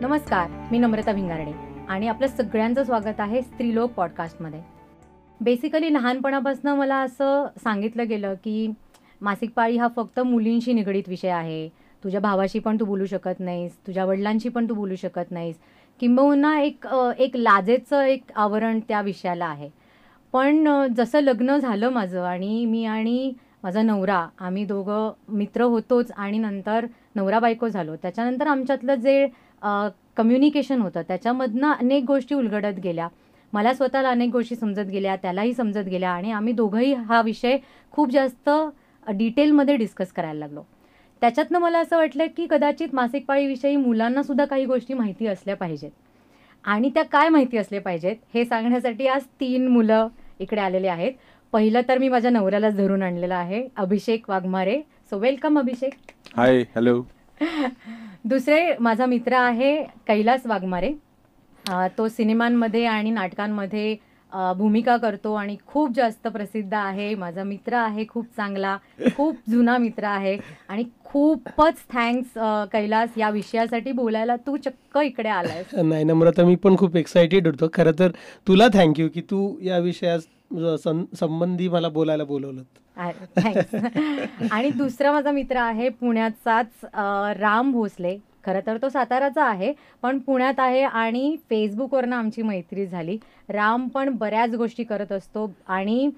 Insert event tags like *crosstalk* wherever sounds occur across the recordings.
नमस्कार मी नम्रता भिंगारडे आणि आपलं सगळ्यांचं स्वागत आहे स्त्रीलोक पॉडकास्टमध्ये. बेसिकली लहानपणापासून मला असं सांगितलं गेलं की मासिक पाळी हा फक्त मुलींशी निगडीत विषय आहे. तुझ्या भावाशी पण तू बोलू शकत नाहीस तुझ्या वडिलांशी पण तू बोलू शकत नाहीस. किंबहुना एक एक लाजेचं एक आवरण त्या विषयाला आहे. पण जसं लग्न झालं माझं आणि मी आणि माझा नवरा आम्ही दोघं मित्र होतोच आणि नंतर नवरा बायको झालो. त्याच्यानंतर आमच्यातलं जे कम्युनिकेशन होतं. त्याच्यामधनं अनेक गोष्टी उलगडत गेल्या. मला स्वतःला अनेक गोष्टी समजत गेल्या त्यालाही समजत गेल्या आणि आम्ही दोघंही हा विषय खूप जास्त डिटेलमध्ये डिस्कस करायला लागलो. त्याच्यातनं मला असं वाटलं की कदाचित मासिक पाळीविषयी मुलांनासुद्धा काही गोष्टी माहिती असल्या पाहिजेत. आणि त्या काय माहिती असल्या पाहिजेत हे सांगण्यासाठी आज तीन मुलं इकडे आलेले आहेत. पहिलं तर मी माझ्या नवऱ्यालाच धरून आणलेलं आहे Abhishek Waghmare. So welcome Abhishek. Hi hello *laughs* दुसरे माझा मित्र आहे कैलास वाघमारे. तो सिनेमांमध्ये आणि नाटकांमध्ये भूमिका करतो आणि खूप जास्त प्रसिद्ध आहे. माझा मित्र आहे खूप चांगला खूप जुना मित्र आहे आणि खूपच थँक्स कैलास या विषयासाठी बोलायला तू चक्क इकडे आलाय नाही नम्रता मी पण खूप एक्सायटेड होतो. खरं तर तुला थँक्यू की तू या संबंधी मला बोलायला बोलवलं थँक्स आणि दुसरा माझा मित्र आहे पुण्याचाच राम भोसले. खरं तर तो साताराचा आहे पण पुण्यात आहे आणि फेसबुकवरनं आमची मैत्री झाली. राम पण बऱ्याच गोष्टी करत असतो आणि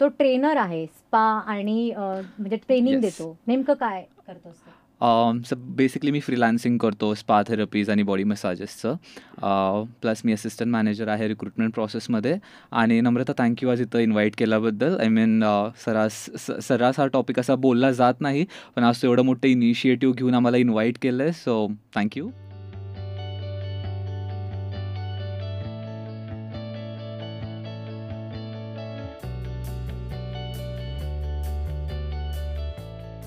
तो ट्रेनर आहे स्पा आणि अ, म्हणजे ट्रेनिंग Yes. देतो. नेमकं काय करत असतो? Um, सो बेसिकली मी फ्रीलान्सिंग करतो स्पा थेरपीज आणि बॉडी मसाजेसचं प्लस मी असिस्टंट मॅनेजर आहे रिक्रुटमेंट प्रोसेसमध्ये आणि नम्रता थँक्यू आज इथं इन्व्हाइट केल्याबद्दल. आय मीन uh, सरास स- सरास हा टॉपिक असा बोलला जात नाही पण आज तो एवढं मोठं इनिशिएटिव्ह घेऊन आम्हाला इन्व्हाइट केलं आहे सो थँक्यू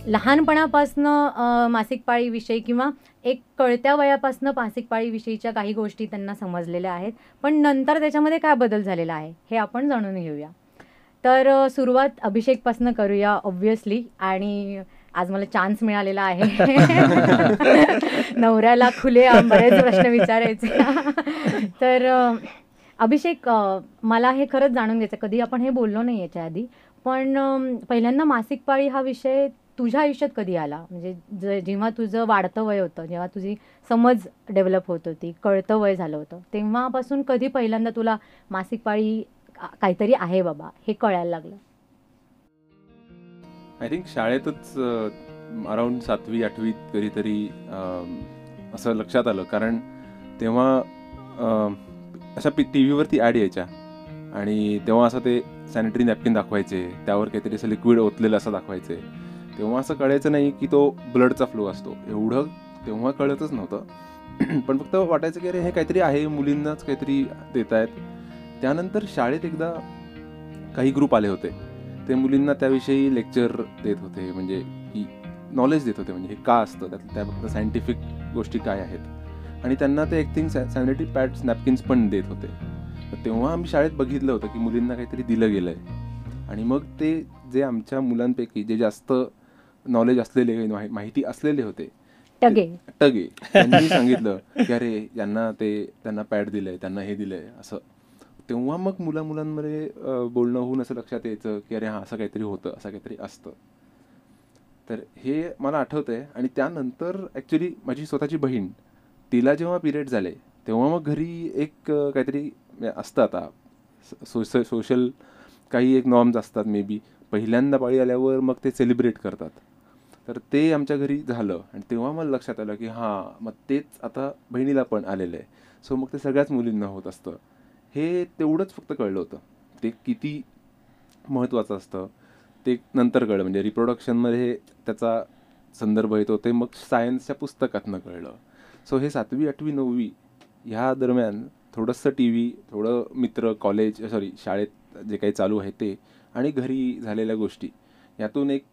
लहानपणापासनं मासिक पाळीविषयी किंवा एक कळत्या वयापासनं मासिक पाळीविषयीच्या काही गोष्टी त्यांना समजलेल्या आहेत. पण नंतर त्याच्यामध्ये काय बदल झालेला आहे हे आपण जाणून घेऊया. तर सुरुवात अभिषेकपासनं करूया ऑब्व्हियसली आणि आज मला चान्स मिळालेला आहे. *laughs* नवऱ्याला खुले बरेच प्रश्न विचारायचे. तर अभिषेक मला हे खरंच जाणून घ्यायचं कधी आपण हे बोललो नाही याच्या आधी. पण पहिल्यांदा मासिक पाळी हा विषय तुझ्या आयुष्यात कधी आला? म्हणजे ज जेव्हा तुझं वाढतं वय होतं जेव्हा तुझी समज डेव्हलप होत होती कळतं वय झालं होतं तेव्हापासून कधी पहिल्यांदा तुला मासिक पाळी काहीतरी आहे बाबा हे कळायला लागलं? आय थिंक शाळेतच अराउंड सातवी आठवीत कधीतरी असं लक्षात आलं. कारण तेव्हा अम, अशा टी व्हीवरती ॲड यायच्या. आणि तेव्हा असं ते सॅनिटरी नॅपकिन दाखवायचे त्यावर काहीतरी असं लिक्विड ओतलेलं असं दाखवायचे. तेव्हा असं कळायचं नाही की तो ब्लडचा फ्लो असतो. एवढं तेव्हा कळतच नव्हतं. *clears throat* पण फक्त वाटायचं की अरे हे काहीतरी आहे मुलींनाच काहीतरी देत आहेत त्यानंतर शाळेत एकदा काही ग्रुप आले होते. ते मुलींना त्याविषयी लेक्चर देत होते म्हणजे की नॉलेज देत होते म्हणजे हे का असतं त्यात त्याबद्दल सायंटिफिक गोष्टी काय आहेत? आणि त्यांना ते एक थिंग सॅनिटरी पॅड्स नॅपकिन्स पण देत होते. तर तेव्हा आम्ही शाळेत बघितलं होतं की मुलींना काहीतरी दिलं गेलं आहे आणि मग ते जे आमच्या मुलांपैकी जे जास्त नॉलेज असलेले माहि- माहिती असलेले होते. टगे. टगे. त्यांनी सांगितलं की अरे यांना ते त्यांना पॅड दिलंय त्यांना हे दिलंय असं. तेव्हा मग मुला मुलांमध्ये बोलणं होऊन असं लक्षात यायचं की अरे हां असं काहीतरी होतं असं काहीतरी असतं. तर हे मला आठवतंय आणि त्यानंतर ॲक्च्युली माझी स्वतःची बहीण तिला जेव्हा पिरियड झाले तेव्हा मग घरी एक काहीतरी असतं आता. सोशल सोशल काही एक नॉर्म्स असतात मे बी पहिल्यांदा पाळी आल्यावर मग ते सेलिब्रेट करतात. तर ते आमच्या घरी झालं. आणि तेव्हा मला लक्षात आलं की हां मग तेच आता बहिणीला पण आलेलं आहे. सो मग ते सगळ्याच मुलींना होत असतं. हे तेवढंच फक्त कळलं होतं. ते किती महत्त्वाचं असतं. ते नंतर कळलं. म्हणजे रिप्रोडक्शनमध्ये त्याचा संदर्भ येतो. ते मग सायन्सच्या पुस्तकातनं कळलं. सो हे सातवी आठवी नववी ह्या दरम्यान थोडंसं टी व्ही थोडं मित्र कॉलेज सॉरी शाळेत जे काही चालू आहे ते आणि घरी झालेल्या गोष्टी यातून एक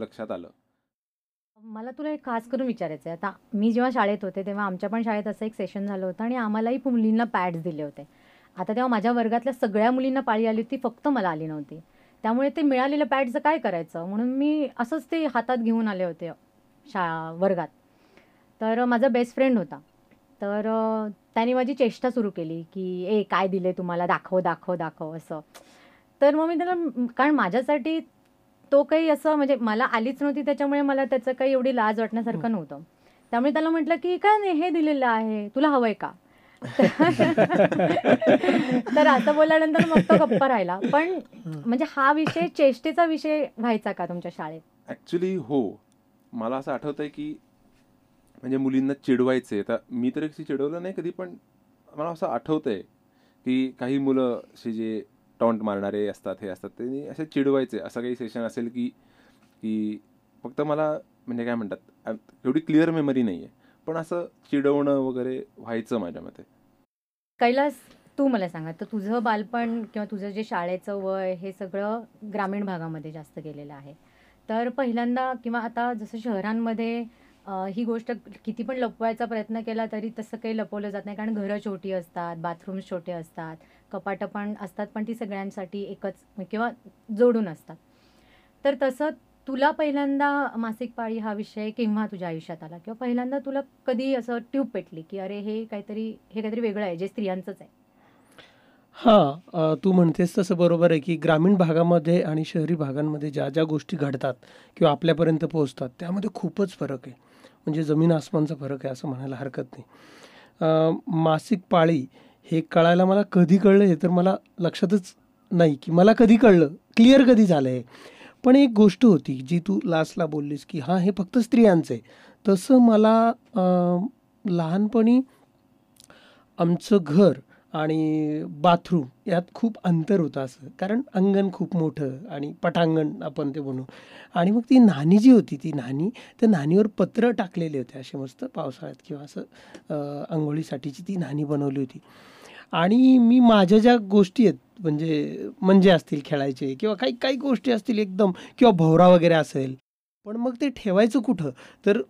लक्षात आलं. मला तुला एक खास करून विचारायचं आहे आता मी जेव्हा शाळेत होते तेव्हा आमच्या पण शाळेत असं एक सेशन झालं होतं आणि आम्हालाही मुलींना पॅड्स दिले होते. आता तेव्हा माझ्या वर्गातल्या सगळ्या मुलींना पाळी आली होती फक्त मला आली नव्हती. त्यामुळे ते मिळालेलं पॅडचं काय करायचं? म्हणून मी असंच ते हातात घेऊन आले होते शाळा वर्गात. तर माझा बेस्ट फ्रेंड होता. तर त्याने माझी चेष्टा सुरू केली की ए काय दिले तुम्हाला? दाखव दाखव दाखव असं. तर मग मी त्याला कारण माझ्यासाठी तो काही असं म्हणजे मला आलीच नव्हती त्याच्यामुळे मला त्याचं काही एवढी लाज वाटण्यासारखं नव्हतं. त्यामुळे त्याला म्हटलं की काय नाही हे दिलेलं आहे तुला हवंय का? *laughs* तर असं बोलल्यानंतर मग तो गप्पा राहिला. पण म्हणजे हा विषय चेष्टेचा विषय व्हायचा का तुमच्या शाळेत? ऍक्च्युली हो. मला असं आठवतंय की म्हणजे मुलींना चिडवायचे. आता मी तर अशी चिडवलं नाही कधी पण मला असं आठवतंय की काही मुलं असे जे टॉन्ट मारणारे असतात हे असतात. ते असे चिडवायचे. असं काही सेशन असेल की की फक्त मला म्हणजे काय म्हणतात एवढी क्लिअर मेमरी नाही आहे पण असं चिडवणं वगैरे व्हायचं माझ्या मते. कैलास तू मला सांगा. तर तुझं बालपण किंवा तुझं जे शाळेचं वय हे सगळं ग्रामीण भागामध्ये जास्त गेलेलं आहे. तर पहिल्यांदा किंवा आता जसं शहरांमध्ये ही गोष्ट किती पण लपवायचा प्रयत्न केला तरी तसं काही लपवलं जात नाही. कारण घरं छोटी असतात बाथरूम्स छोटे असतात. कपाटं पण असतात पण ती सगळ्यांसाठी एकच किंवा जोडून असतात. तर तसं तुला पहिल्यांदा मासिक पाळी हा विषय केव्हा तुझ्या आयुष्यात आला? किंवा पहिल्यांदा तुला कधी असं ट्यूब पेटली की अरे हे काहीतरी हे काहीतरी वेगळं आहे जे स्त्रियांचंच आहे? हां तू म्हणतेस तसं बरोबर आहे की ग्रामीण भागामध्ये आणि शहरी भागांमध्ये ज्या ज्या गोष्टी घडतात किंवा आपल्यापर्यंत पोहोचतात त्यामध्ये खूपच फरक आहे. म्हणजे जमीन आसमानचा फरक आहे असं म्हणायला हरकत नाही. मासिक पाळी हे कळायला मला कधी कळलं हे तर मला लक्षातच नाही की मला कधी कळलं. क्लिअर कधी झालं आहे पण एक गोष्ट होती जी तू लास्टला बोललीस की हां हे फक्त स्त्रियांचं आहे. तसं मला लहानपणी आमचं घर आणि बाथरूम यात खूप अंतर होतं असं. कारण अंगण खूप मोठं आणि पटांगण आपण ते म्हणू आणि मग ती नाणी जी होती ती नाणी त्या नाणीवर पत्र टाकलेले होते असे मस्त पावसाळ्यात किंवा असं आंघोळीसाठीची अंघोळीसाठीची ती नाणी बनवली होती. आणि मी माझ्या ज्या गोष्टी आहेत म्हणजे म्हणजे असतील खेळायचे किंवा काही काही गोष्टी असतील एकदम किंवा भोवरा वगैरे असेल पण मग ते ठेवायचं कुठं? तर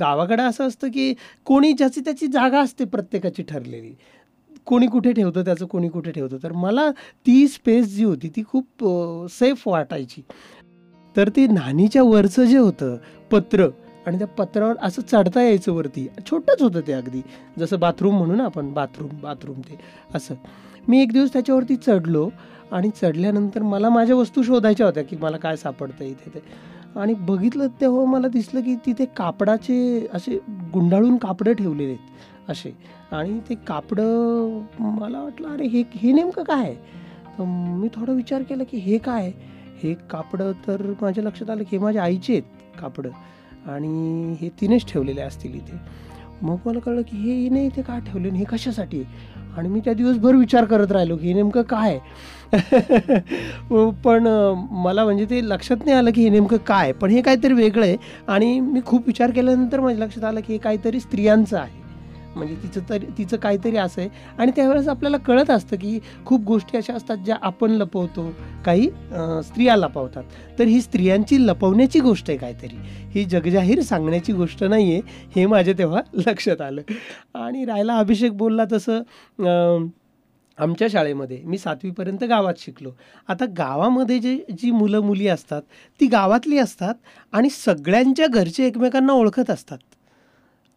गावाकडं असं असतं की कोणी ज्याची त्याची जागा असते प्रत्येकाची ठरलेली. कोणी कुठे ठेवतं त्याचं कोणी कुठे ठेवतं. तर मला ती स्पेस जी होती ती खूप सेफ वाटायची. तर ते नाणीच्या वरचं जे होतं पत्र आणि त्या पत्रावर असं चढता यायचं वरती. छोटंच होतं ते अगदी. जसं बाथरूम म्हणू ना आपण बाथरूम बाथरूम ते असं. मी एक दिवस त्याच्यावरती चढलो आणि चढल्यानंतर मला माझ्या वस्तू शोधायच्या होत्या की मला काय सापडतं इथे ते. आणि बघितलं तेव्हा मला दिसलं की तिथे कापडाचे असे गुंडाळून कापडं ठेवलेले आहेत. असे. आणि ते कापडं मला वाटलं अरे हे हे नेमकं काय आहे? तर मी थोडा विचार केला की हे काय हे कापडं तर माझ्या लक्षात आलं की हे माझ्या आईचे आहेत कापडं. आणि हे तिनेच ठेवलेले असतील इथे. मग मला कळलं की हे हिने इथे का ठेवले हे कशासाठी? आणि मी त्या दिवसभर विचार करत राहिलो की हे नेमकं काय *laughs* पण मला म्हणजे ते लक्षात नाही आलं की हे नेमकं काय पण हे काहीतरी वेगळं आहे. आणि मी खूप विचार केल्यानंतर माझ्या लक्षात आलं की हे काहीतरी स्त्रियांचं आहे. म्हणजे तिचं तरी तिचं काहीतरी असं आहे. आणि त्यावेळेस आपल्याला कळत असतं की खूप गोष्टी अशा असतात ज्या आपण लपवतो. काही स्त्रिया लपवतात. तर ही स्त्रियांची लपवण्याची गोष्ट आहे काहीतरी. ही जगजाहीर सांगण्याची गोष्ट नाही आहे हे माझ्या तेव्हा लक्षात आलं. आणि राहिला अभिषेक बोलला तसं आमच्या शाळेमध्ये मी सातवीपर्यंत गावात शिकलो. आता गावामध्ये जे जी मुलं मुली असतात ती गावातली असतात आणि सगळ्यांच्या घरचे एकमेकांना ओळखत असतात.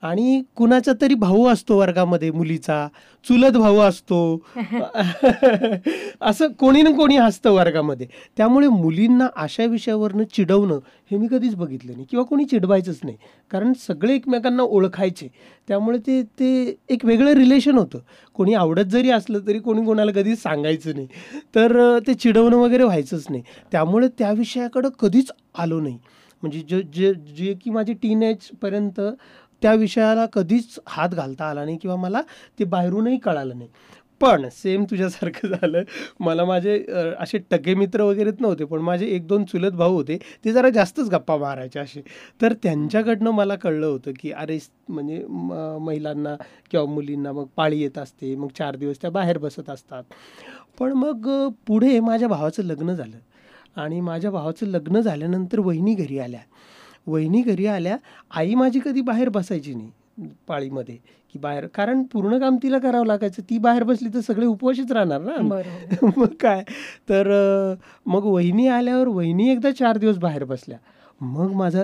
आणि कुणाचा तरी भाऊ असतो वर्गामध्ये मुलीचा. चुलत भाऊ असतो. *laughs* असं कोणी ना कोणी असतं वर्गामध्ये. त्यामुळे मुलींना अशा विषयावरनं चिडवणं हे मी कधीच बघितलं नाही. किंवा कोणी चिडवायचंच नाही. कारण सगळे एकमेकांना ओळखायचे. त्यामुळे ते ते एक वेगळं रिलेशन होतं. कोणी आवडत जरी असलं तरी कोणी कोणाला कधीच सांगायचं नाही. तर ते चिडवणं वगैरे व्हायचंच नाही. त्यामुळे त्या विषयाकडं कधीच आलो नाही. म्हणजे जे जे जे की माझी टीनेजपर्यंत त्या विषयाला कधीच हात घालता आला नाही किंवा मला ते बाहेरूनही कळालं नाही. पण सेम तुझ्यासारखं झालं. मला माझे असे टके मित्र वगैरेच नव्हते पण माझे एक दोन चुलत भाऊ होते ते जरा जास्तच गप्पा मारायचे असे. तर त्यांच्याकडनं मला कळलं होतं की अरे म्हणजे म- महिलांना किंवा मुलींना मग पाळी येत असते मग चार दिवस त्या बाहेर बसत असतात. पण मग पुढे माझ्या भावाचं लग्न झालं. आणि माझ्या भावाचं लग्न झाल्यानंतर वहिनी घरी आल्या. वहिनी घरी आल्या आई माझी कधी बाहेर बसायची नाही पाळीमध्ये की बाहेर. कारण पूर्ण काम तिला करावं लागायचं. ती बाहेर बसली तर सगळे उपवाशीच राहणार ना. *laughs* मग काय? तर मग वहिनी आल्यावर वहिनी एकदा चार दिवस बाहेर बसल्या. मग माझा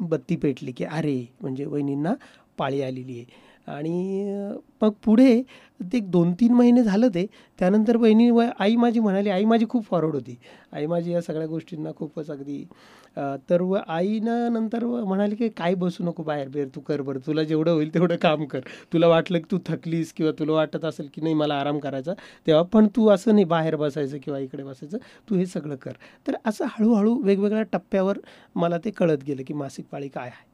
बत्ती पेटली की अरे म्हणजे वहिनींना पाळी आलेली आहे. आणि मग पुढे ते एक दोन तीन महिने झालं ते त्यानंतर बहिणी व आई माझी म्हणाली आई माझी खूप फॉरवर्ड होती. आई माझी या सगळ्या गोष्टींना खूपच अगदी तर व आईनं नंतर व म्हणाली की काय बसू नको बाहेर बिहेर तू कर बरं. तुला जेवढं होईल तेवढं काम कर. तुला वाटलं की तू थकलीस किंवा तुला वाटत असेल की नाही मला आराम करायचा तेव्हा पण तू असं नाही बाहेर बसायचं किंवा इकडे बसायचं. तू हे सगळं कर. तर असं हळूहळू वेगवेगळ्या टप्प्यावर मला ते कळत गेलं की मासिक पाळी काय आहे.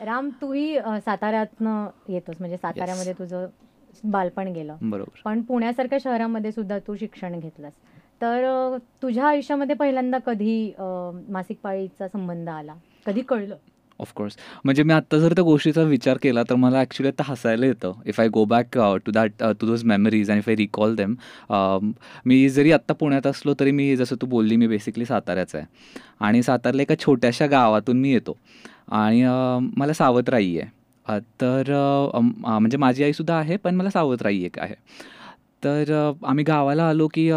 राम तूही अ, साताऱ्यातनं येतोस. म्हणजे साताऱ्यामध्ये तुझं बालपण गेलं. बरोबर. पण पुण्यासारख्या शहरामध्ये सुद्धा तू शिक्षण घेतलंस. तर अ, तुझ्या आयुष्यामध्ये पहिल्यांदा कधी अ, मासिक पाळीचा संबंध आला? कधी कळलं? ऑफकोर्स म्हणजे मी आत्ता जर त्या गोष्टीचा विचार केला तर मला ॲक्च्युली आता हसायला येतं. If I go back to that to those memories and if I recall them मी जरी आत्ता पुण्यात असलो तरी मी जसं तू बोलली मी बेसिकली साताऱ्याचा आहे. आणि सातारला एका छोट्याशा गावातून मी येतो. आणि मला सावत्राई आहे. तर म्हणजे माझी आईसुद्धा आहे पण मला सावत्राई एक आहे. तर आम्ही गावाला आलो की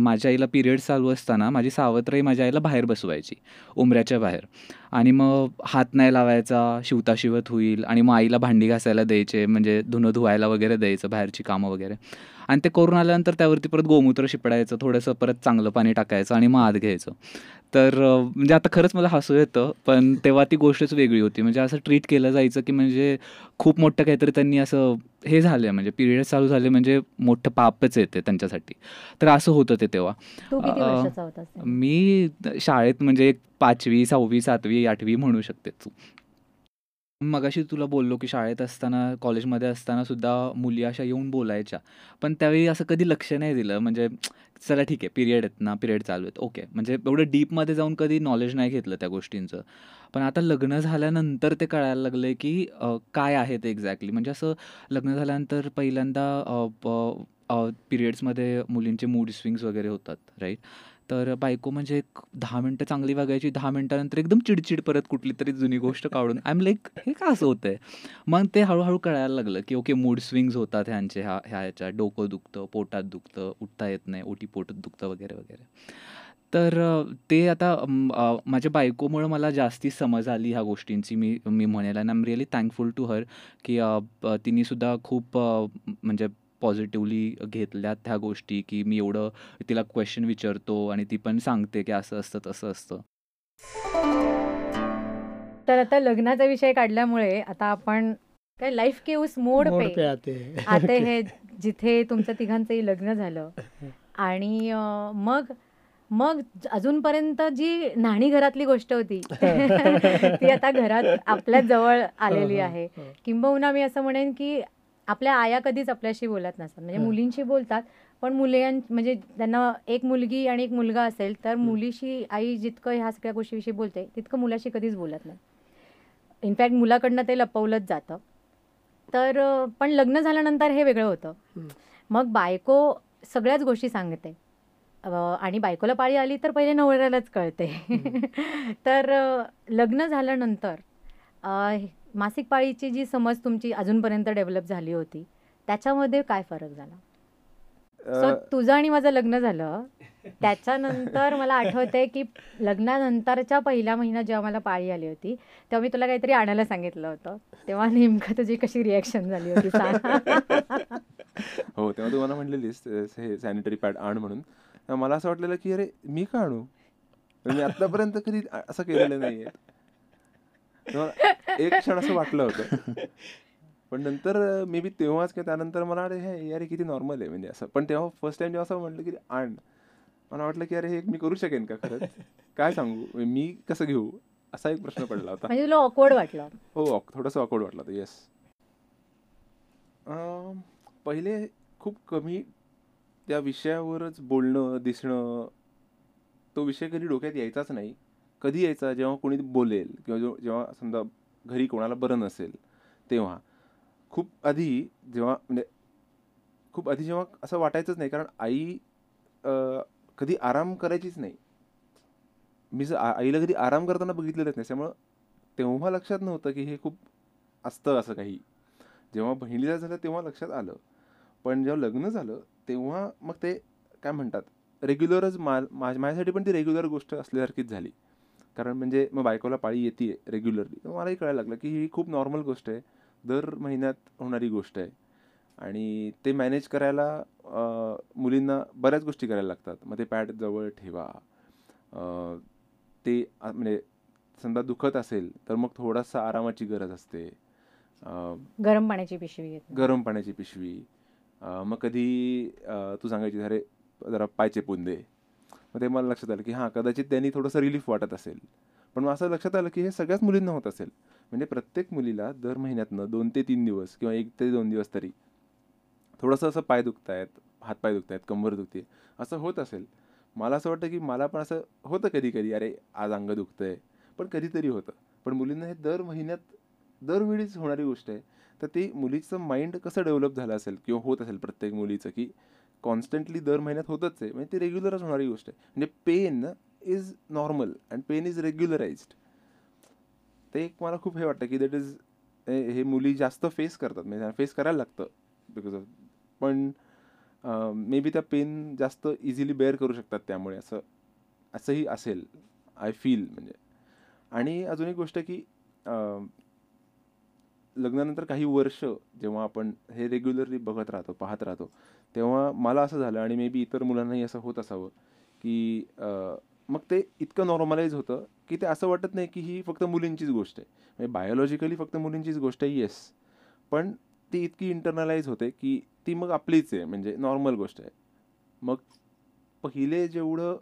माझ्या आईला पिरियड चालू असताना माझी सावत्राई माझ्या आईला बाहेर बसवायची उमऱ्याच्या बाहेर. आणि मग हात नाही लावायचा शिवता शिवत होईल आणि मग आईला भांडी घासायला द्यायचे म्हणजे धुणं धुवायला वगैरे द्यायचं बाहेरची कामं वगैरे. आणि ते करून आल्यानंतर त्यावरती परत गोमूत्र शिपडायचं थोडंसं परत चांगलं पाणी टाकायचं आणि मग आत घ्यायचं. तर म्हणजे आता खरंच मला हसू येतं पण तेव्हा ती गोष्टच वेगळी होती. म्हणजे असं ट्रीट केलं जायचं की म्हणजे खूप मोठं काहीतरी त्यांनी असं हे झालं म्हणजे पिरियड चालू झाले म्हणजे मोठं पापच येते त्यांच्यासाठी. तर असं होतं ते तेव्हा? मी शाळेत म्हणजे एक पाचवी सहावी सातवी आठवी म्हणू शकते तू. मगाशी तुला बोललो की शाळेत असताना कॉलेजमध्ये असताना सुद्धा मुली अशा येऊन बोलायच्या. पण त्यावेळी असं कधी लक्ष नाही दिलं. म्हणजे चला ठीक आहे पिरियड आहेत ना पिरियड चालू आहेत. ओके म्हणजे एवढं डीपमध्ये जाऊन कधी नॉलेज नाही घेतलं त्या गोष्टींचं. पण आता लग्न झाल्यानंतर ते कळायला लागलं की काय आहे ते एक्झॅक्टली म्हणजे असं लग्न झाल्यानंतर पहिल्यांदा पिरियड्समध्ये मुलींचे मूड स्विंग्स वगैरे होतात राईट तर बायको म्हणजे एक दहा मिनटं चांगली वागायची दहा मिनटानंतर एकदम चिडचिड परत कुठली तरी जुनी गोष्ट काढून. आय एम लाईक हे का असं होतंय? मग ते हळूहळू कळायला लागलं की ओके मूड स्विंग्स होतात ह्यांचे ह्या ह्या ह्याच्या. डोकं दुखतं पोटात दुखतं उठता येत नाही ओटी पोटात दुखतं वगैरे वगैरे. तर ते आता माझ्या बायकोमुळं मला जास्ती समज आली ह्या गोष्टींची. मी मी म्हणेल आणि I am really thankful to her की तिनेसुद्धा खूप म्हणजे पॉझिटिव्हली घेतल्यात ह्या गोष्टी की मी एवढं तिला क्वेश्चन विचारतो आणि ती पण सांगते की असं असतं तसं असतं. तर आता लग्नाचा विषय काढल्यामुळे आता आपण काय लाईफ के उस मोड पे पे आते आते हे जिथे तुमच्या तिघांचंही लग्न झालं. आणि मग मग अजूनपर्यंत जी न्हाणी घरातली गोष्ट होती *laughs* ती आता घरात आपल्याच जवळ आलेली आहे. किंबहुना मी असं म्हणेन की आपल्या आया कधीच आपल्याशी बोलत नसतात. म्हणजे. मुलींशी बोलतात पण मुलीं म्हणजे त्यांना एक मुलगी आणि एक मुलगा असेल तर मुलीशी आई जितकं ह्या सगळ्या गोष्टीविषयी बोलते तितकं मुलाशी कधीच बोलत नाही. इनफॅक्ट मुलाकडनं ते लपवलंच जातं. तर पण लग्न झाल्यानंतर हे वेगळं होतं. मग बायको सगळ्याच गोष्टी सांगते. आणि बायकोला पाळी आली तर पहिले नवऱ्यालाच कळते. *laughs* तर लग्न झाल्यानंतर मासिक पाळीची जी समज तुमची अजूनपर्यंत डेव्हलप झाली होती त्याच्यामध्ये काय फरक झाला? सो तुझं आणि माझं लग्न झालं. त्याच्यानंतर मला आठवतंय की लग्नानंतरच्या पहिल्या महिन्यात जेव्हा मला पाळी आली होती तेव्हा मी तुला काहीतरी आणायला सांगितलं होतं. तेव्हा नेमकं तुझी कशी रिॲक्शन झाली होती हो तेव्हा तू मला म्हणलेलीस अ, हे सॅनिटरी पॅड आण म्हणून. मला असं वाटलेलं की अरे मी का आणू? मी आतापर्यंत कधी असं केलेलं नाहीये. एक क्षण असं वाटलं होतं. पण नंतर मे बी तेव्हाच किंवा त्यानंतर मला अरे हे यार हे किती नॉर्मल आहे. म्हणजे असं. पण तेव्हा फर्स्ट टाइम जेव्हा असं म्हटलं की आण. मला वाटलं की अरे हे मी करू शकेन का खरंच? काय सांगू? मी कसं घेऊ? असा एक प्रश्न पडला होता. म्हणजे तुला ऑकवर्ड वाटलं. हो थोडंसं ऑकवर्ड वाटलं होतं येस पहिले खूप कमी त्या विषयावरच बोलणं दिसणं तो विषय कधी डोक्यात यायचाच नाही. कधी यायचा? जेव्हा कोणी बोलेल किंवा जेव्हा समजा घरी कोणाला बरं नसेल तेव्हा खूप आधी जेव्हा म्हणजे खूप आधी जेव्हा असं वाटायचंच नाही कारण आई कधी आराम करायचीच नाही. मी जर आईला कधी आराम करताना बघितलेलंच नाही त्यामुळं तेव्हा लक्षात नव्हतं की हे खूप असतं असं काही. जेव्हा बहिणीला झालं तेव्हा लक्षात आलं. पण जेव्हा लग्न झालं तेव्हा मग ते काय म्हणतात रेग्युलरच मा माझ्यासाठी पण ती रेग्युलर गोष्ट असल्यासारखीच झाली. कारण म्हणजे मग बायकोला पाळी येते रेग्युलरली तर मलाही कळायला लागलं की ही खूप नॉर्मल गोष्ट आहे. दर महिन्यात होणारी गोष्ट आहे. आणि ते मॅनेज करायला मुलींना बऱ्याच गोष्टी करायला लागतात. मग ते पॅड जवळ ठेवा. ते म्हणजे समजा दुखत असेल तर मग थोडासा आरामाची गरज असते. गरम पाण्याची पिशवी गरम पाण्याची पिशवी. मग कधी तू सांगायची अरे जरा पाय चेपून दे मग ते मला लक्षात आलं की हां कदाचित त्यांनी थोडंसं रिलीफ वाटत असेल. पण मग असं लक्षात आलं की हे सगळ्याच मुलींना होत असेल. म्हणजे प्रत्येक मुलीला दर महिन्यातनं दोन ते तीन दिवस किंवा एक ते दोन दिवस तरी थोडंसं असं पाय दुखत आहेत हातपाय दुखत आहेत कंबर दुखते असं होत असेल. मला असं वाटतं की मला पण असं होतं कधी कधी अरे आज अंग दुखतं आहे पण कधीतरी होतं. पण मुलींना हे दर महिन्यात दरवेळीच होणारी गोष्ट आहे. तर ती मुलीचं माइंड कसं डेव्हलप झालं असेल किंवा होत असेल प्रत्येक मुलीचं की कॉन्स्टंटली दर महिन्यात होतच आहे. म्हणजे ती रेग्युलरच होणारी गोष्ट आहे. म्हणजे pain is normal and pain is regularised ते एक मला खूप हे वाटतं की दॅट इज हे मुली जास्त फेस करतात. म्हणजे फेस करायला लागतं बिकॉज ऑफ पण मे बी त्या पेन जास्त इझिली बेअर करू शकतात त्यामुळे. असं असंही असेल. आय फील म्हणजे. आणि अजून एक गोष्ट की लग्नानंतर काही वर्ष जेव्हा आपण हे रेग्युलरली बघत राहतो पाहत राहतो तेव्हा मला असं झालं आणि मे बी इतर मुलांनाही असं होत असावं की मग ते इतकं नॉर्मलाइज होतं की ते असं वाटत नाही की ही फक्त मुलींचीच गोष्ट आहे. म्हणजे बायोलॉजिकली फक्त मुलींचीच गोष्ट आहे येस पण ती इतकी इंटरनलाइज होते की ती मग आपलीच आहे म्हणजे नॉर्मल गोष्ट आहे. मग पहिले जेवढं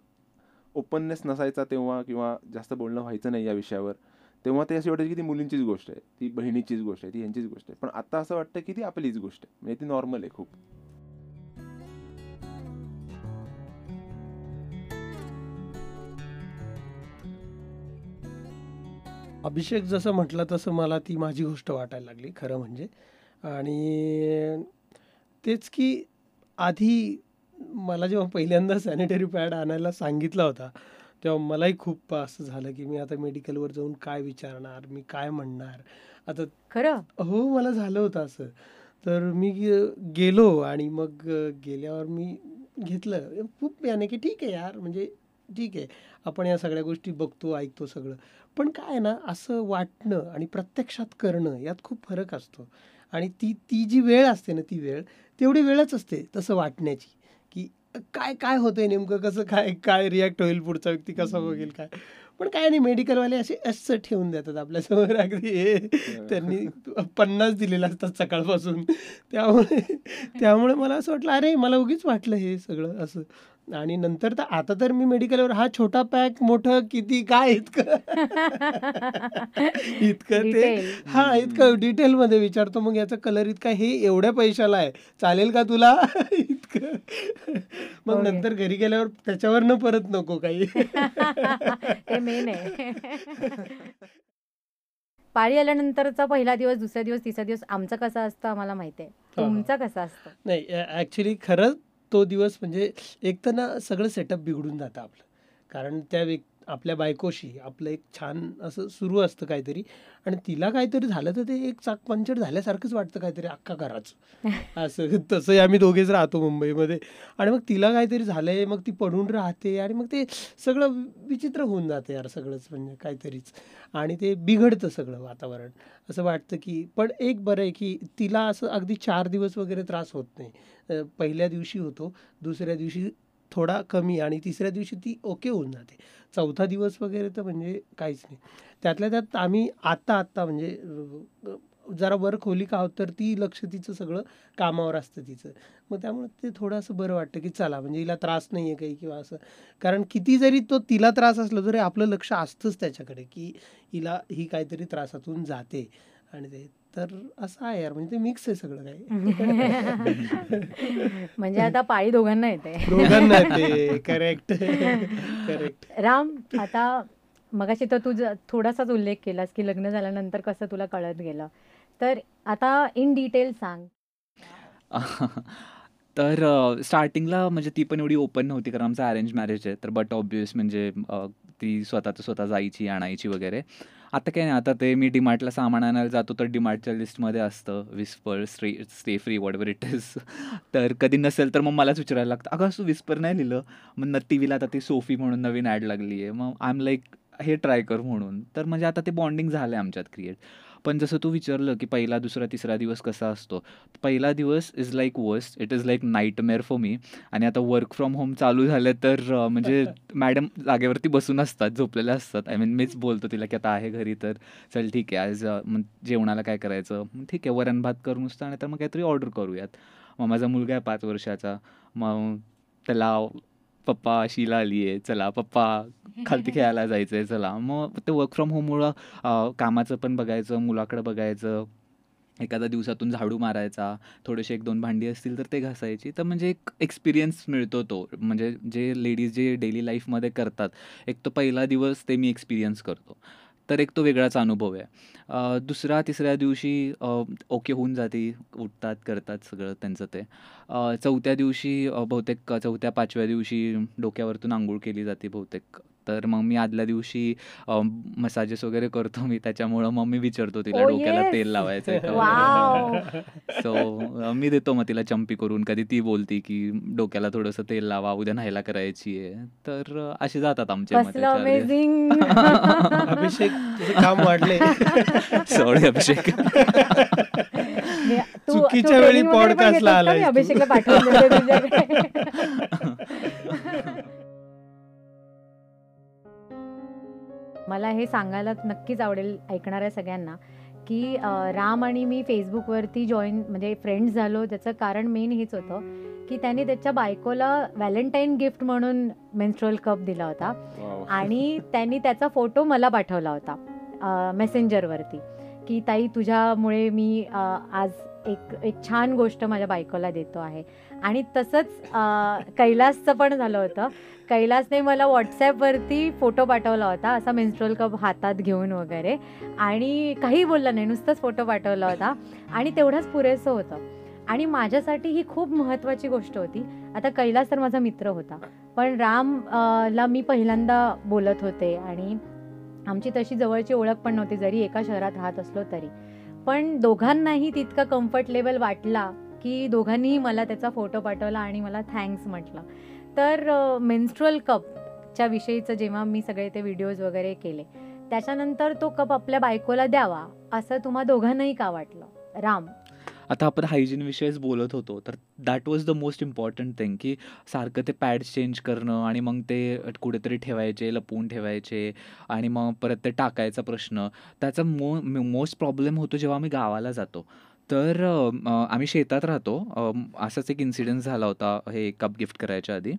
ओपननेस नसायचा तेव्हा किंवा जास्त बोलणं व्हायचं नाही या विषयावर तेव्हा ते असे वाटायची की ती मुलींचीच गोष्ट आहे ती बहिणीचीच गोष्ट आहे ती यांचीच गोष्ट आहे. पण आता असं वाटतं की ती आपलीच गोष्ट आहे. म्हणजे ती नॉर्मल आहे खूप. अभिषेक जसं म्हटलं तसं मला ती माझी गोष्ट वाटायला लागली खरं म्हणजे. आणि तेच की आधी मला जेव्हा पहिल्यांदा सॅनिटरी पॅड आणायला सांगितला होता तेव्हा मलाही खूप असं झालं की मी आता मेडिकलवर जाऊन काय विचारणार मी काय म्हणणार. आता खरं? हो मला झालं होतं असं. तर मी गेलो आणि मग गेल्यावर मी घेतलं. खूप याने की ठीक आहे यार म्हणजे ठीक आहे. आपण या सगळ्या गोष्टी बघतो ऐकतो सगळं. पण काय ना असं वाटणं आणि प्रत्यक्षात करणं यात खूप फरक असतो. आणि ती ती जी वेळ असते ना ती वेळ तेवढी वेळच असते तसं वाटण्याची. की काय काय होतंय नेमकं कसं काय काय रिॲक्ट होईल पुढचा व्यक्ती कसा बघेल काय? पण काय नाही मेडिकलवाले असे असं ठेवून देतात आपल्यासमोर अगदी हे *laughs* त्यांनी पन्नास दिलेले असतात सकाळपासून. त्यामुळे त्यामुळे मला असं वाटलं अरे मला उगीच वाटलं हे सगळं असं. आणि नंतर तर आता तर मी मेडिकलवर हा छोटा पॅक मोठं किती काय इतकं? *laughs* इतकं ते. हा इतकं डिटेलमध्ये विचारतो मग याचा कलर इतका हे एवढ्या पैशाला आहे. चालेल का तुला? *laughs* इतकं. मग Okay. नंतर घरी गेल्यावर त्याच्यावरनं परत नको काही. *laughs* ते मेन आहे. पाळी आल्यानंतरचा पहिला दिवस दुसरा दिवस तिसरा दिवस आमचं कसं असतं आम्हाला माहिती आहे. हा, हा. तुमचं कसं असतं? नाही ॲक्च्युली खरंच तो दिवस म्हणजे एक तर ना सगळं सेटअप बिघडून जातं आपलं. कारण त्या व्यक्ती आपल्या बायकोशी आपलं एक छान असं सुरू असतं काहीतरी. आणि तिला काहीतरी झालं तर ते एक चाक पंचर झाल्यासारखंच वाटतं काहीतरी अख्खा घराचं. *laughs* असं तसंही आम्ही दोघेच राहतो मुंबईमध्ये. आणि मग तिला काहीतरी झालंय मग ती पडून राहते आणि मग ते सगळं विचित्र होऊन जातं यार सगळंच म्हणजे काहीतरीच. आणि ते बिघडतं सगळं वातावरण. असं वाटतं की पण एक बरं आहे की तिला असं अगदी चार दिवस वगैरे त्रास होत नाही. पहिल्या दिवशी होतो दुसऱ्या दिवशी थोडा कमी आणि तिसऱ्या दिवशी ती ओके होऊन जाते. चौथा दिवस वगैरे तर म्हणजे काहीच नाही. त्यातल्या त्यात आम्ही आत्ता आत्ता म्हणजे जरा वर खोली का आहोत तर ती लक्ष तिचं सगळं कामावर असतं तिचं. मग त्यामुळे ते थोडं असं बरं वाटतं की चला म्हणजे हिला त्रास नाही आहे काही किंवा असं. कारण किती जरी तो तिला त्रास असला तरी आपलं लक्ष असतंच त्याच्याकडे की हिला ही काहीतरी त्रासातून जाते. आणि ते तर असं आहे यार म्हणजे ते मिक्स आहे सगळं काही. *laughs* म्हणजे आता पाळी दोघांना येते. दोघांना ते करेक्ट करेक्ट राम आता मगाशी तर तू थोडासाच उल्लेख केलास की लग्न झाल्यानंतर कसं तुला कळत गेलं. तर आता इन डिटेल सांग. *laughs* तर स्टार्टिंगला म्हणजे ती पण एवढी ओपन नव्हती कारण आमचं अरेंज मॅरेज आहे. तर बट ऑब्वियस म्हणजे ती स्वतःचं स्वतः जायची आणायची वगैरे. आता काय नाही आता ते मी डीमार्टला सामान आणायला जातो तर डीमार्टच्या लिस्टमध्ये असतं whisper stay stay free वॉटवर it is तर कधी नसेल तर मग मलाच विचारायला लागतं. अगं असं विस्पर नाही लिहिलं. मग न टी व्हीला आता ती सोफी म्हणून नवीन ॲड लागली आहे मग आय एम लाईक हे ट्राय कर म्हणून. तर म्हणजे आता ते बॉन्डिंग झालं आहे आमच्यात क्रिएट पण जसं तू विचारलं की पहिला दुसरा तिसरा दिवस कसा असतो? पहिला दिवस is like worst it is like nightmare for मी आणि आता वर्क फ्रॉम होम चालू झालं तर म्हणजे *laughs* मॅडम जागेवरती बसून असतात झोपलेल्या असतात. आय मीन मीच बोलतो तिला की आता आहे घरी तर चल ठीक आहे. आज जेवणाला काय करायचं? मग ठीक आहे वरण भात करू नुसतं आणि तर मग काहीतरी ऑर्डर करूयात. मग माझा मुलगा आहे पाच वर्षाचा. मग त्याला पप्पा शिला आली आहे चला पप्पा खालती खेळायला जायचं आहे चला. मग ते वर्क फ्रॉम होममुळं कामाचं पण बघायचं मुलाकडं बघायचं एखाद्या दिवसातून झाडू मारायचा थोडेसे एक दोन भांडी असतील तर ते घासायची. तर म्हणजे एक एक्सपिरियन्स मिळतो तो. म्हणजे जे लेडीज जे डेली लाईफमध्ये करतात एक तो पहिला दिवस ते मी एक्सपिरियन्स करतो. तर एक तो वेगळाच अनुभव आहे. दुसरा तिसऱ्या दिवशी ओके होऊन जाते उठतात करतात सगळं त्यांचं ते. चौथ्या दिवशी बहुतेक चौथ्या पाचव्या दिवशी डोक्यावरतून आंघोळ केली जाते बहुतेक. तर मग मी आदल्या दिवशी मसाजेस वगैरे करतो मी त्याच्यामुळं मग मी विचारतो तिला Oh, डोक्याला. तेल लावायचं सो मी देतो मग तिला चंपी करून. कधी ती बोलती की डोक्याला थोडंसं तेल लावा उद्या न्हायला करायची आहे. तर असे जातात आमचे अभिषेक काम वाढले सॉरी अभिषेक. चुकीच्या वेळी podcast ला आलायस तू. अभिषेकला पाठवून *laughs* मला हे सांगायला नक्कीच आवडेल ऐकणाऱ्या सगळ्यांना की राम आणि मी फेसबुकवरती जॉईन म्हणजे फ्रेंड्स झालो. त्याचं कारण मेन हेच होतं की त्याने त्याच्या बायकोला व्हॅलेंटाईन गिफ्ट म्हणून मेन्स्ट्रल कप दिला होता. आणि त्यांनी त्याचा फोटो मला पाठवला होता मेसेंजरवरती की ताई तुझ्यामुळे मी आज एक एक छान गोष्ट माझ्या बायकोला देतो आहे. आणि तसंच कैलासचं पण झालं होतं. कैलासने मला व्हॉट्सॲपवरती फोटो पाठवला होता असा मेन्स्ट्रोल कप हातात घेऊन वगैरे. आणि काही बोलला नाही नुसतंच फोटो पाठवला होता. आणि तेवढंच पुरेसं होतं. आणि माझ्यासाठी ही खूप महत्त्वाची गोष्ट होती. आता कैलास तर माझा मित्र होता. पण राम ला मी पहिल्यांदा बोलत होते. आणि आमची तशी जवळची ओळख पण नव्हती जरी एका शहरात राहत असलो तरी. पण दोघांनाही तितका कम्फर्टेबल वाटला. की दोघांनीही मला त्याचा फोटो पाठवला आणि मला थँक्स म्हटलं. तर मेन्स्ट्रुअल कपच्या विषयीचं जेव्हा मी सगळे ते व्हिडिओज वगैरे केले त्याच्यानंतर तो कप आपल्या बायकोला द्यावा असं तुम्हा दोघांनाही का वाटलं? राम. आता आपण हायजीन विषयीच बोलत होतो तर that was the most important thing की सारखं ते पॅड्स चेंज करणं आणि मग ते कुठेतरी ठेवायचे लपवून ठेवायचे आणि मग परत ते टाकायचा प्रश्न. त्याचा मो मोस्ट प्रॉब्लेम होतो जेव्हा आम्ही गावाला जातो. तर अ, आम्ही शेतात राहतो. अ, असाच एक इन्सिडेंट झाला होता हे कप गिफ्ट करायच्या आधी.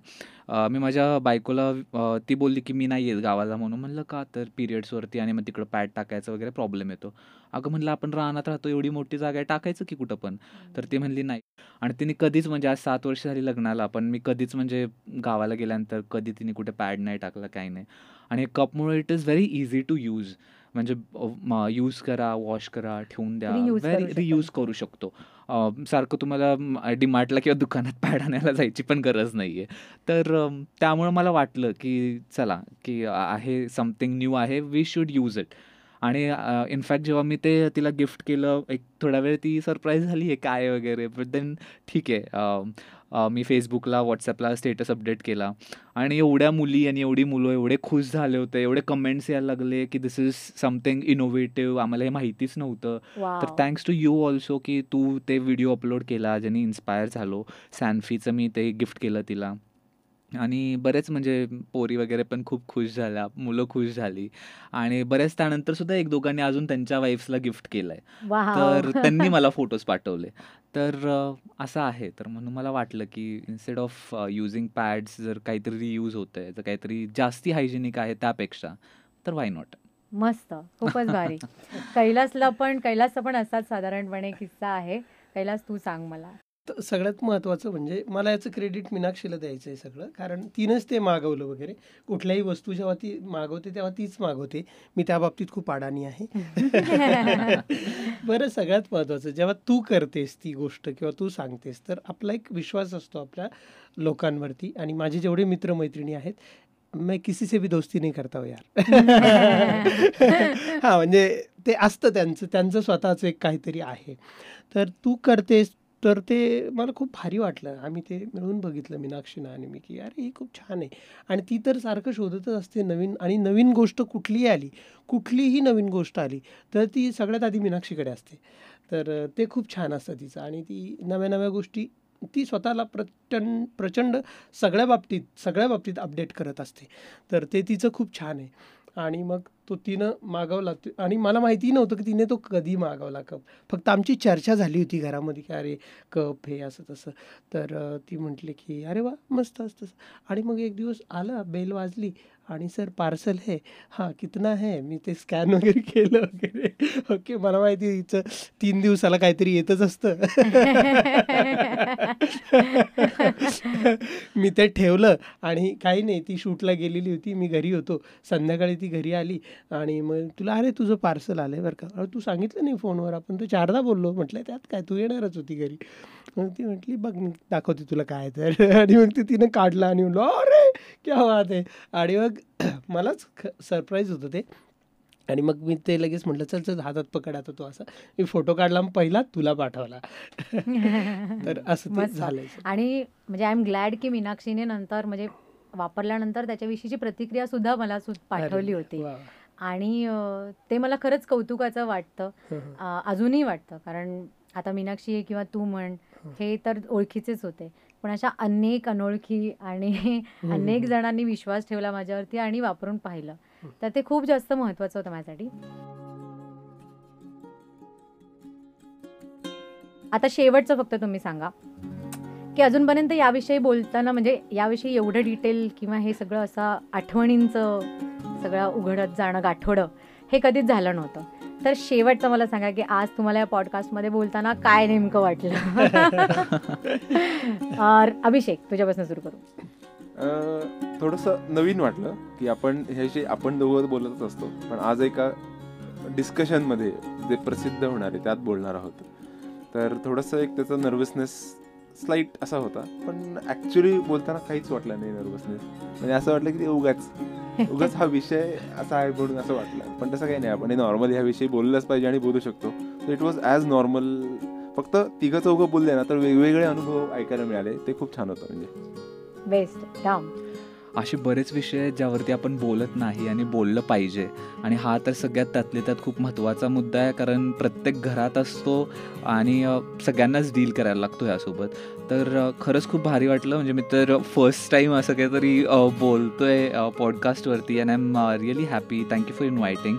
अ, मी माझ्या बायकोला अ, ती बोलली की मी नाही येत गावाला म्हणून. म्हणलं का तर पिरियड्सवरती आणि मग तिकडं पॅड टाकायचं वगैरे प्रॉब्लेम येतो. अगं म्हणलं आपण रानात राहतो एवढी मोठी जागा आहे टाकायचं की कुठं पण? तर ती म्हणली नाही. आणि तिने कधीच म्हणजे आज सात वर्ष झाली लग्नाला पण मी कधीच म्हणजे गावाला गेल्यानंतर कधी तिने कुठे पॅड नाही टाकला काही नाही. आणि कपमुळे it is very easy to use म्हणजे यूज करा वॉश करा ठेवून द्या. व्हेरी. रियूज करू शकतो. सारखं तुम्हाला डीमार्टला किंवा दुकानात पॅड आणायला जायची पण गरज नाही आहे तर त्यामुळं मला वाटलं की चला की आहे समथिंग न्यू आहे वी शुड यूज इट आणि इनफॅक्ट जेव्हा मी ते तिला गिफ्ट केलं एक थोडा वेळ ती सरप्राईज झाली आहे काय वगैरे बट देन ठीक आहे. मी फेसबुकला व्हॉट्सॲपला स्टेटस अपडेट केला. आणि एवढ्या मुली आणि एवढी मुलं एवढे खुश झाले होते. एवढे कमेंट्स यायला लागले की दिस इज समथिंग इनोव्हेटिव्ह आम्हाला हे माहितीच नव्हतं. तर थँक्स टू यू ऑल्सो की तू ते व्हिडिओ अपलोड केला ज्याने इन्स्पायर झालो. सॅन्फीचं मी ते गिफ्ट केलं तिला. आणि बरेच म्हणजे पोरी वगैरे पण खूप खुश झाल्या मुलं खुश झाली. आणि बऱ्याच त्यानंतर सुद्धा एक दोघांनी अजून त्यांच्या वाईफ्सला गिफ्ट केलं आहे वाव. तर *laughs* त्यांनी मला फोटोज पाठवले. तर असं आहे. तर म्हणून मला वाटलं की इन्स्टेड ऑफ युझिंग पॅड्स जर काहीतरी रियूज होतं आहे जर काहीतरी जास्ती हायजेनिक आहे त्यापेक्षा तर वाय नॉट मस्त. खूपच भारी. *laughs* कैलासला पण कैलासचा पण असाच साधारणपणे किस्सा आहे. कैलास तू सांग मला. तर सगळ्यात महत्त्वाचं म्हणजे मला याचं क्रेडिट मीनाक्षीला द्यायचं आहे सगळं. कारण तिनंच ते मागवलं वगैरे. कुठल्याही वस्तू जेव्हा ती मागवते तेव्हा तीच मागवते. मी त्या बाबतीत खूप अडाणी आहे. *laughs* बरं सगळ्यात महत्त्वाचं जेव्हा तू करतेस ती गोष्ट किंवा तू सांगतेस तर आपला एक विश्वास असतो आपल्या लोकांवरती. आणि माझे जेवढे मित्रमैत्रिणी आहेत मैं किसी से भी दोस्ती नहीं करता हो यार. *laughs* *laughs* हा म्हणजे ते असतं त्यांचं त्यांचं स्वतःचं एक काहीतरी आहे. तर तू करतेस तर ते मला खूप भारी वाटलं. आम्ही ते मिळून बघितलं मीनाक्षीनं आणि मी की अरे ही खूप छान आहे. आणि ती तर सारखं शोधतच असते नवीन आणि नवीन गोष्ट कुठलीही आली? कुठलीही नवीन गोष्ट आली तर ती सगळ्यात आधी मीनाक्षीकडे असते. तर ते खूप छान असतं तिचं. आणि ती नव्या नव्या गोष्टी ती स्वतःला प्रचंड प्रचंड सगळ्या बाबतीत सगळ्या बाबतीत अपडेट करत असते. तर ते तिचं खूप छान आहे. आणि मग तो तिनं मागवला. आणि मला माहिती नव्हतं की तिने तो कधी मागवला कप. फक्त आमची चर्चा झाली होती घरामध्ये की अरे कप हे असं तसं. तर ती म्हटली की अरे वा मस्त असतं आणि मग एक दिवस आला बेल वाजली. आणि सर पार्सल हे. हां कितना है? मी ते स्कॅन वगैरे केलं वगैरे. ओके मला माहिती आहे हिचं तीन दिवसाला काहीतरी येतच असतं. मी ते ठेवलं आणि काही नाही ती शूटला गेलेली होती. मी घरी होतो. संध्याकाळी ती घरी आली आणि मग तुला अरे तुझं पार्सल आलं आहे बरं का. तू सांगितलं नाही फोनवर आपण तू चारदा बोललो. म्हटलं त्यात काय? तू येणारच होती घरी. मग ती म्हटली बघ मी दाखवते तुला काय तर. *laughs* आणि मग ते तिनं काढलं आणि म्हणलो अरे क्या बात आहे आणि मग *clears throat* मलाच सरप्राईज होतं ते. आणि मग मी ते लगेच म्हटलं चल चल हातात पकड आता तो असा. मी फोटो काढला पहिला तुला पाठवला. *laughs* तर असं. झालंय. आणि म्हणजे आय एम ग्लॅड की मीनाक्षीने नंतर म्हणजे वापरल्यानंतर त्याच्याविषयीची प्रतिक्रिया सुद्धा मला पाठवली होती. आणि ते मला खरंच कौतुकाचं वाटतं. अजूनही वाटतं. कारण आता मीनाक्षी किंवा तू म्हण हे तर ओळखीचेच होते. पण अशा अनेक अनोळखी आणि अनेक. जणांनी विश्वास ठेवला माझ्यावरती आणि वापरून पाहिलं. तर ते खूप जास्त महत्वाचं होतं माझ्यासाठी. आता शेवटचं फक्त तुम्ही सांगा. की अजूनपर्यंत याविषयी बोलताना म्हणजे याविषयी एवढं डिटेल किंवा हे सगळं असं आठवणींचं सगळं उघडत जाणं गाठोडं हे कधीच झालं नव्हतं. तर शेवटचं मला सांगा की आज तुम्हाला या पॉडकास्टमध्ये बोलताना काय नेमकं वाटलं? *laughs* अभिषेक तुझ्यापासून सुरू करू. अं, थोडंसं नवीन वाटलं की आपण ह्याशी आपण दोघं बोलतच असतो पण आज एका डिस्कशनमध्ये जे प्रसिद्ध होणार आहे त्यात बोलणार आहोत. तर थोडंसं एक त्याचा नर्वसनेस स्लाईट असा होता. पण ॲक्च्युली बोलताना काहीच वाटलं नाही नर्वसनेस म्हणजे असं वाटलं की ते उगाच. *laughs* उगाच हा विषय असा आहे म्हणून असं वाटलं. पण तसं काही नाही. आपण नॉर्मली ह्या विषयी बोललंच पाहिजे आणि बोलू शकतो. तर इट वॉज ॲज नॉर्मल फक्त तिघं चौघं बोलले ना तर वेगवेगळे अनुभव ऐकायला मिळाले. ते खूप छान होतं म्हणजे. बेस्ट असे बरेच विषय आहेत ज्यावरती आपण बोलत नाही आणि बोललं पाहिजे. आणि हा तर सगळ्यात त्यातले त्यात खूप महत्त्वाचा मुद्दा आहे कारण प्रत्येक घरात असतो आणि सगळ्यांनाच डील करायला लागतो ह्यासोबत तर खरंच खूप भारी वाटलं. म्हणजे मी तर फर्स्ट टाईम असं काहीतरी बोलतो आहे पॉडकास्टवरती and I am really happy thank you for inviting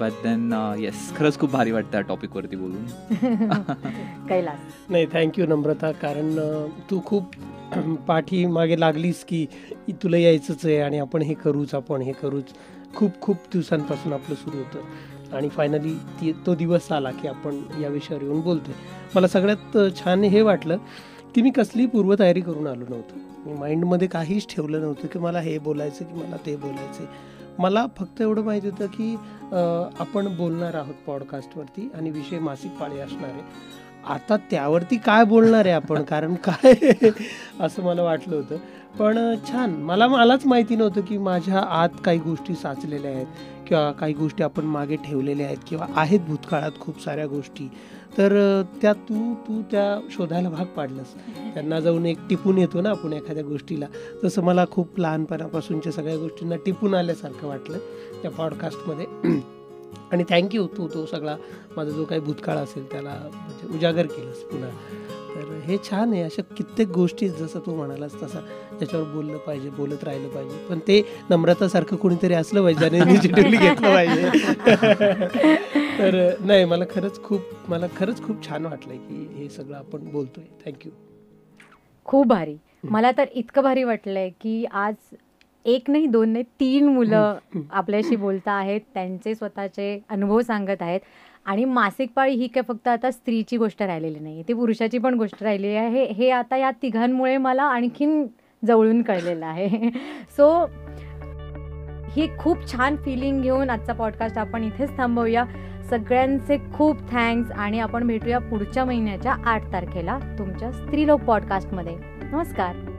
but then yes खरंच खूप भारी वाटतं या टॉपिकवरती बोलून. *laughs* कैलास. नाही थँक्यू नम्रता. कारण तू खूप *clears throat* पाठी मागे लागलीस की इ- तुला यायचंच आहे आणि आपण हे करूच आपण हे करूच. खूप खूप दिवसांपासून आपलं सुरू होतं. आणि फायनली ती तो दिवस आला की आपण या विषयावर येऊन बोलतोय. मला सगळ्यात छान हे वाटलं की मी कसली पूर्वतयारी करून आलो नव्हतं. मी माइंडमध्ये काहीच ठेवलं नव्हतं की मला हे बोलायचं की मला ते बोलायचं मला फक्त एवढं माहिती होतं की आपण बोलणार आहोत पॉडकास्टवरती आणि विषय मासिक पाळी असणार आहे. आता त्यावरती काय बोलणार आहे आपण? कारण काय *laughs* असं मला वाटलं होतं. पण छान. मला मलाच माहिती नव्हतं की माझ्या आत काही गोष्टी साचलेल्या आहेत किंवा काही गोष्टी आपण मागे ठेवलेल्या आहेत किंवा आहेत भूतकाळात खूप साऱ्या गोष्टी. तर त्या तू तू त्या शोधायला भाग पाडलंस. *laughs* त्यांना जाऊन एक टिपून येतो ना आपण एखाद्या गोष्टीला. तसं मला खूप लहानपणापासूनच्या सगळ्या गोष्टींना टिपून आल्यासारखं वाटलं त्या पॉडकास्टमध्ये. *clears throat* आणि थँक्यू तू तो सगळा माझा जो काही भूतकाळ असेल त्याला म्हणजे उजागर केलंस पुन्हा. तर हे छान आहे अशा कित्येक गोष्टी जसं तू म्हणालास तसा ज्याच्यावर बोललं पाहिजे बोलत राहिलं पाहिजे. पण ते नम्रतासारखं कोणीतरी असलं पाहिजे आणि इनिशिएटिव्हली घेतलं पाहिजे. *laughs* तर नाही मला खरंच खूप मला खरंच खूप छान वाटलं की हे सगळं आपण बोलतोय. थँक्यू खूप भारी. मला तर इतकं भारी वाटलंय की आज एक नाही दोन नाही तीन मुलं आपल्याशी बोलता आहेत त्यांचे स्वतःचे अनुभव सांगत आहेत. आणि मासिक पाळी ही काय फक्त आता स्त्रीची गोष्ट राहिलेली नाही ती पुरुषाची पण गोष्ट राहिलेली आहे. हे- हे आता या तिघांमुळे मला आणखीन जवळून कळलेलं आहे. *laughs* सो ही खूप छान फिलिंग घेऊन आजचा पॉडकास्ट आपण इथेच थांबवूया. सगळ्यांचे खूप थँक्स आणि आपण भेटूया पुढच्या महिन्याच्या आठ तारखेला तुमच्या स्त्रीलोक पॉडकास्टमध्ये नमस्कार.